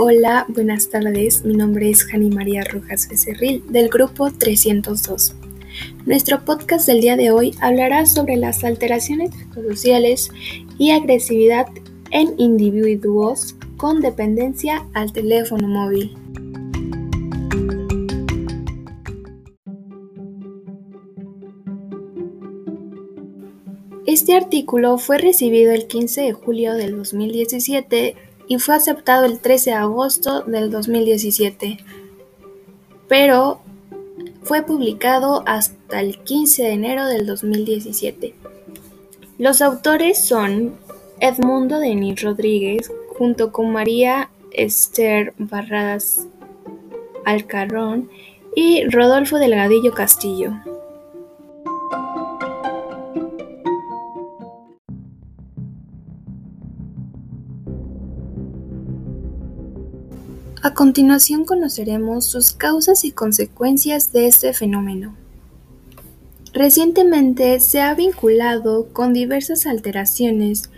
Hola, buenas tardes. Mi nombre es Jani María Rojas Becerril del grupo 302. Nuestro podcast del día de hoy hablará sobre las alteraciones psicosociales y agresividad en individuos con dependencia al teléfono móvil. Este artículo fue recibido el 15 de julio del 2017 y fue aceptado el 13 de agosto del 2017, pero fue publicado hasta el 15 de enero del 2017. Los autores son Edmundo Denis Rodríguez junto con María Esther Barradas Alcarrón y Rodolfo Delgadillo Castillo. A continuación conoceremos sus causas y consecuencias de este fenómeno. Recientemente se ha vinculado con diversas alteraciones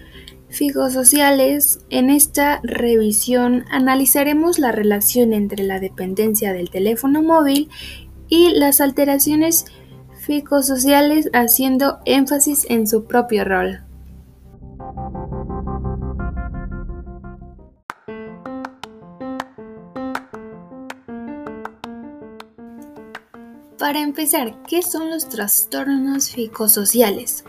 psicosociales. En esta revisión analizaremos la relación entre la dependencia del teléfono móvil y las alteraciones psicosociales haciendo énfasis en su propio rol. Para empezar, ¿qué son los trastornos psicosociales?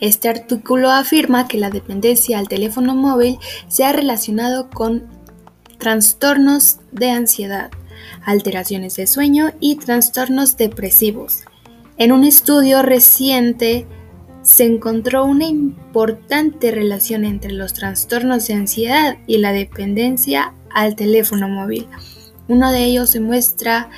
Este artículo afirma que la dependencia al teléfono móvil se ha relacionado con trastornos de ansiedad, alteraciones de sueño y trastornos depresivos. En un estudio reciente se encontró una importante relación entre los trastornos de ansiedad y la dependencia al teléfono móvil. Uno de ellos se muestra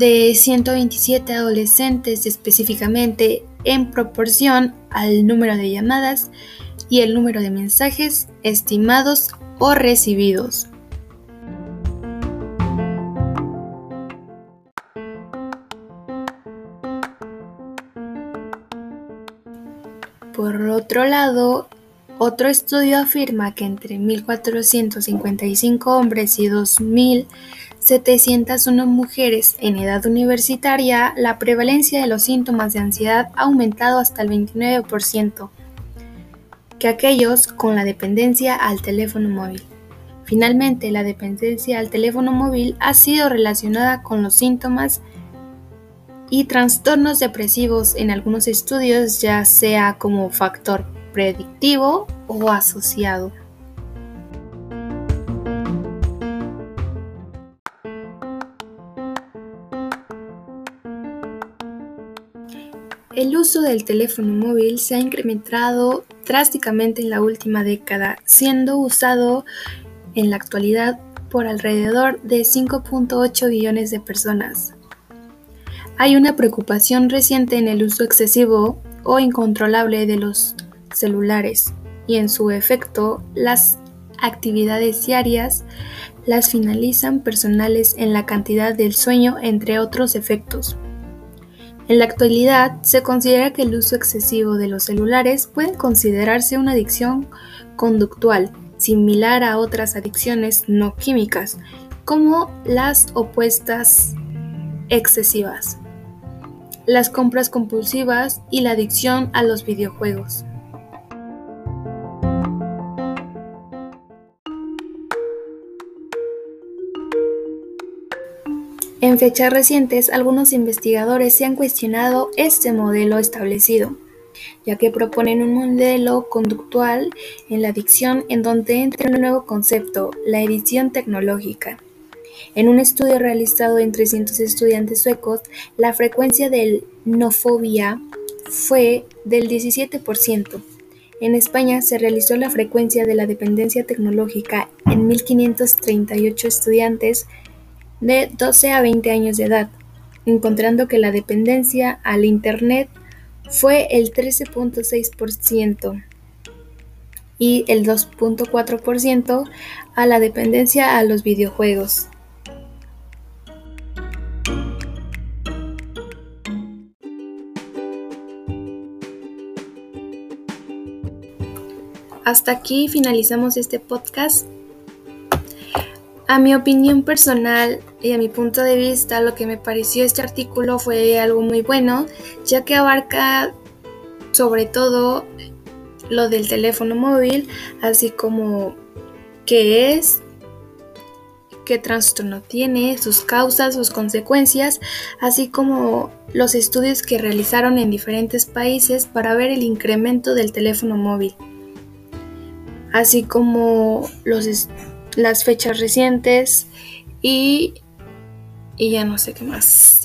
de 127 adolescentes específicamente en proporción al número de llamadas y el número de mensajes estimados o recibidos. Por otro lado, otro estudio afirma que entre 1.455 hombres y 2.701 mujeres en edad universitaria, la prevalencia de los síntomas de ansiedad ha aumentado hasta el 29% que aquellos con la dependencia al teléfono móvil. Finalmente, la dependencia al teléfono móvil ha sido relacionada con los síntomas y trastornos depresivos en algunos estudios, ya sea como factor predictivo o asociado. El uso del teléfono móvil se ha incrementado drásticamente en la última década, siendo usado en la actualidad por alrededor de 5.8 billones de personas. Hay una preocupación reciente en el uso excesivo o incontrolable de los celulares y en su efecto las actividades diarias las finalizan personales en la cantidad del sueño entre otros efectos. En la actualidad se considera que el uso excesivo de los celulares puede considerarse una adicción conductual similar a otras adicciones no químicas, como las opuestas excesivas, las compras compulsivas y la adicción a los videojuegos. En fechas recientes, algunos investigadores se han cuestionado este modelo establecido, ya que proponen un modelo conductual en la adicción en donde entra un nuevo concepto, la edición tecnológica. En un estudio realizado en 300 estudiantes suecos, la frecuencia del nofobia fue del 17%. En España se realizó la frecuencia de la dependencia tecnológica en 1.538 estudiantes de 12 a 20 años de edad, encontrando que la dependencia al Internet fue el 13.6% y el 2.4% a la dependencia a los videojuegos. Hasta aquí finalizamos este podcast. A mi opinión personal y a mi punto de vista, lo que me pareció este artículo fue algo muy bueno, ya que abarca sobre todo lo del teléfono móvil, así como qué es, qué trastorno tiene, sus causas, sus consecuencias, así como los estudios que realizaron en diferentes países para ver el incremento del teléfono móvil, así como los, las fechas recientes y, y ya no sé qué más.